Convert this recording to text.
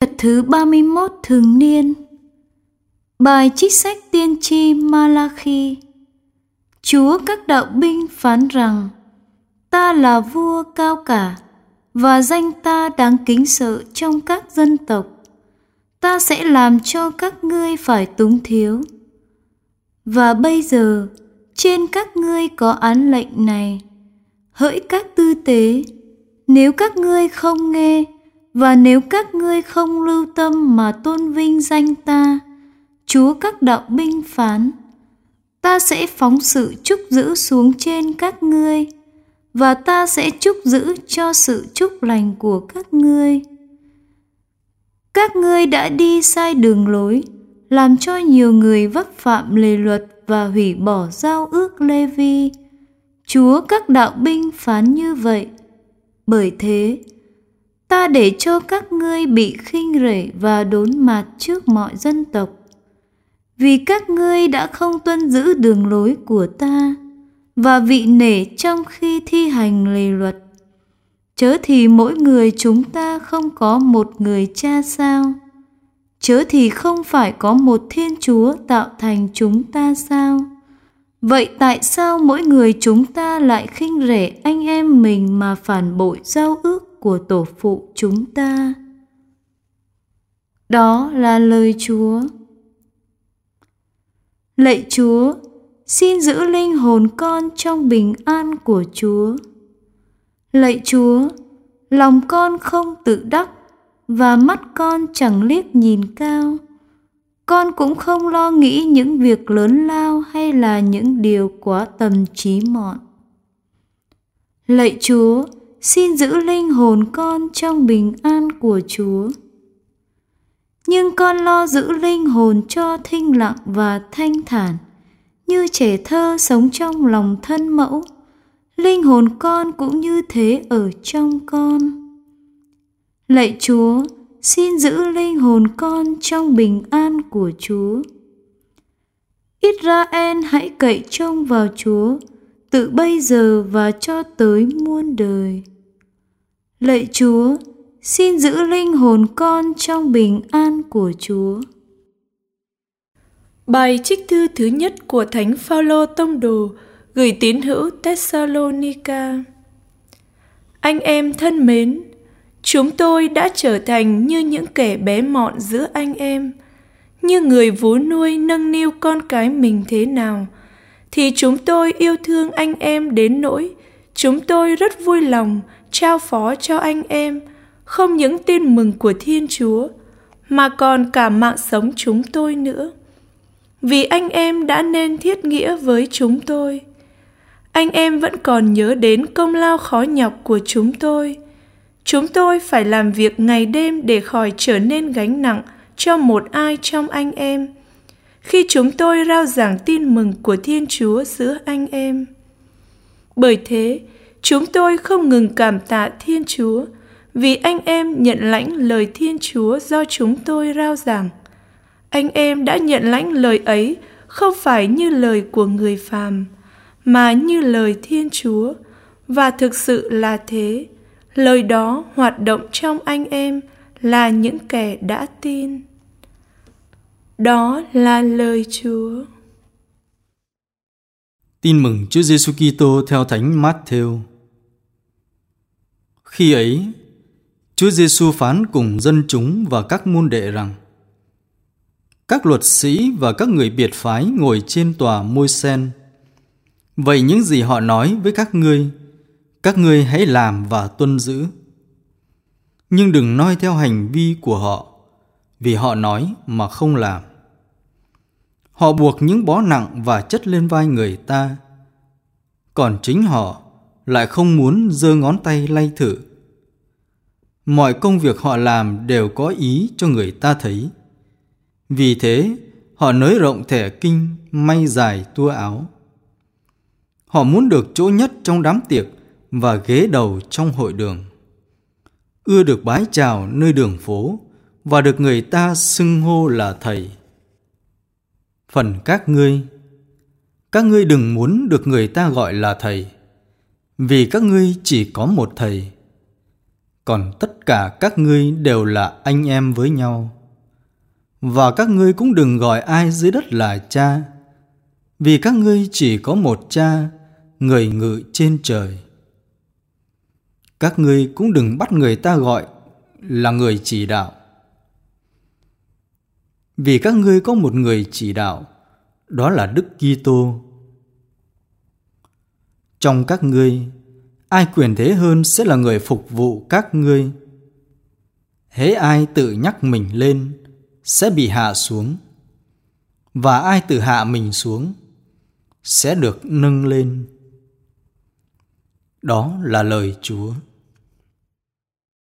Tập thứ 31 thường niên. Bài trích sách tiên tri Malachi Chúa các đạo binh phán rằng, Ta là vua cao cả Và danh ta đáng kính sợ trong các dân tộc. Ta sẽ làm cho các ngươi phải túng thiếu. Và bây giờ, trên các ngươi có án lệnh này. Hỡi các tư tế, Nếu các ngươi không nghe và nếu các ngươi không lưu tâm mà tôn vinh danh ta, Chúa các đạo binh phán, ta sẽ phóng sự chúc giữ xuống trên các ngươi, và ta sẽ chúc giữ cho sự chúc lành của các ngươi. Các ngươi đã đi sai đường lối, làm cho nhiều người vấp phạm lề luật và hủy bỏ giao ước Lê Vi. Chúa các đạo binh phán như vậy. Bởi thế, ta để cho các ngươi bị khinh rể và đốn mặt trước mọi dân tộc. Vì các ngươi đã không tuân giữ đường lối của ta và vị nể trong khi thi hành lề luật, chớ thì mỗi người chúng ta không có một người cha sao? Chớ thì không phải có một thiên chúa tạo thành chúng ta sao? Vậy tại sao mỗi người chúng ta lại khinh rể anh em mình mà phản bội giao ước? Của tổ phụ chúng ta. Đó là lời Chúa. Lạy Chúa, xin giữ linh hồn con trong bình an của Chúa. Lạy Chúa, lòng con không tự đắc và mắt con chẳng liếc nhìn cao. Con cũng không lo nghĩ những việc lớn lao hay là những điều quá tầm trí mọn. Lạy Chúa, xin giữ linh hồn con trong bình an của Chúa. Nhưng con lo giữ linh hồn cho thinh lặng và thanh thản, như trẻ thơ sống trong lòng thân mẫu, linh hồn con cũng như thế ở trong con. Lạy Chúa, xin giữ linh hồn con trong bình an của Chúa. Israel hãy cậy trông vào Chúa, từ bây giờ và cho tới muôn đời. Lạy Chúa, xin giữ linh hồn con trong bình an của Chúa. Bài trích thư thứ nhất của Thánh Phaolô tông đồ gửi tín hữu Thessalonica. Anh em thân mến, chúng tôi đã trở thành như những kẻ bé mọn giữa anh em, như người vú nuôi nâng niu con cái mình thế nào – thì chúng tôi yêu thương anh em đến nỗi chúng tôi rất vui lòng trao phó cho anh em, không những tin mừng của Thiên Chúa, mà còn cả mạng sống chúng tôi nữa. Vì anh em đã nên thiết nghĩa với chúng tôi. Anh em vẫn còn nhớ đến công lao khó nhọc của chúng tôi. Chúng tôi phải làm việc ngày đêm để khỏi trở nên gánh nặng cho một ai trong anh em khi chúng tôi rao giảng tin mừng của Thiên Chúa giữa anh em. Bởi thế, chúng tôi không ngừng cảm tạ Thiên Chúa vì anh em nhận lãnh lời Thiên Chúa do chúng tôi rao giảng. Anh em đã nhận lãnh lời ấy không phải như lời của người phàm, mà như lời Thiên Chúa, và thực sự là thế. Lời đó hoạt động trong anh em là những kẻ đã tin. Đó là lời Chúa. Tin mừng Chúa Giêsu Kitô theo Thánh Matthew. Khi ấy, Chúa Giêsu phán cùng dân chúng và các môn đệ rằng: Các luật sĩ và các người biệt phái ngồi trên tòa môi sen. Vậy những gì họ nói với các ngươi, các ngươi hãy làm và tuân giữ. Nhưng đừng noi theo hành vi của họ, vì họ nói mà không làm. Họ buộc những bó nặng và chất lên vai người ta. Còn chính họ lại không muốn giơ ngón tay lay thử. Mọi công việc họ làm đều có ý cho người ta thấy. Vì thế, họ nới rộng thẻ kinh, may dài tua áo. Họ muốn được chỗ nhất trong đám tiệc và ghế đầu trong hội đường. Ưa được bái chào nơi đường phố và được người ta xưng hô là thầy phần các ngươi các ngươi đừng muốn được người ta gọi là thầy vì các ngươi chỉ có một thầy còn tất cả các ngươi đều là anh em với nhau. Và các ngươi cũng đừng gọi ai dưới đất là cha, vì các ngươi chỉ có một cha, người ngự trên trời. Các ngươi cũng đừng bắt người ta gọi là người chỉ đạo. Vì các ngươi có một người chỉ đạo, đó là Đức Kitô. Trong các ngươi, ai quyền thế hơn sẽ là người phục vụ các ngươi. Hễ ai tự nhắc mình lên sẽ bị hạ xuống, và ai tự hạ mình xuống sẽ được nâng lên. Đó là lời Chúa.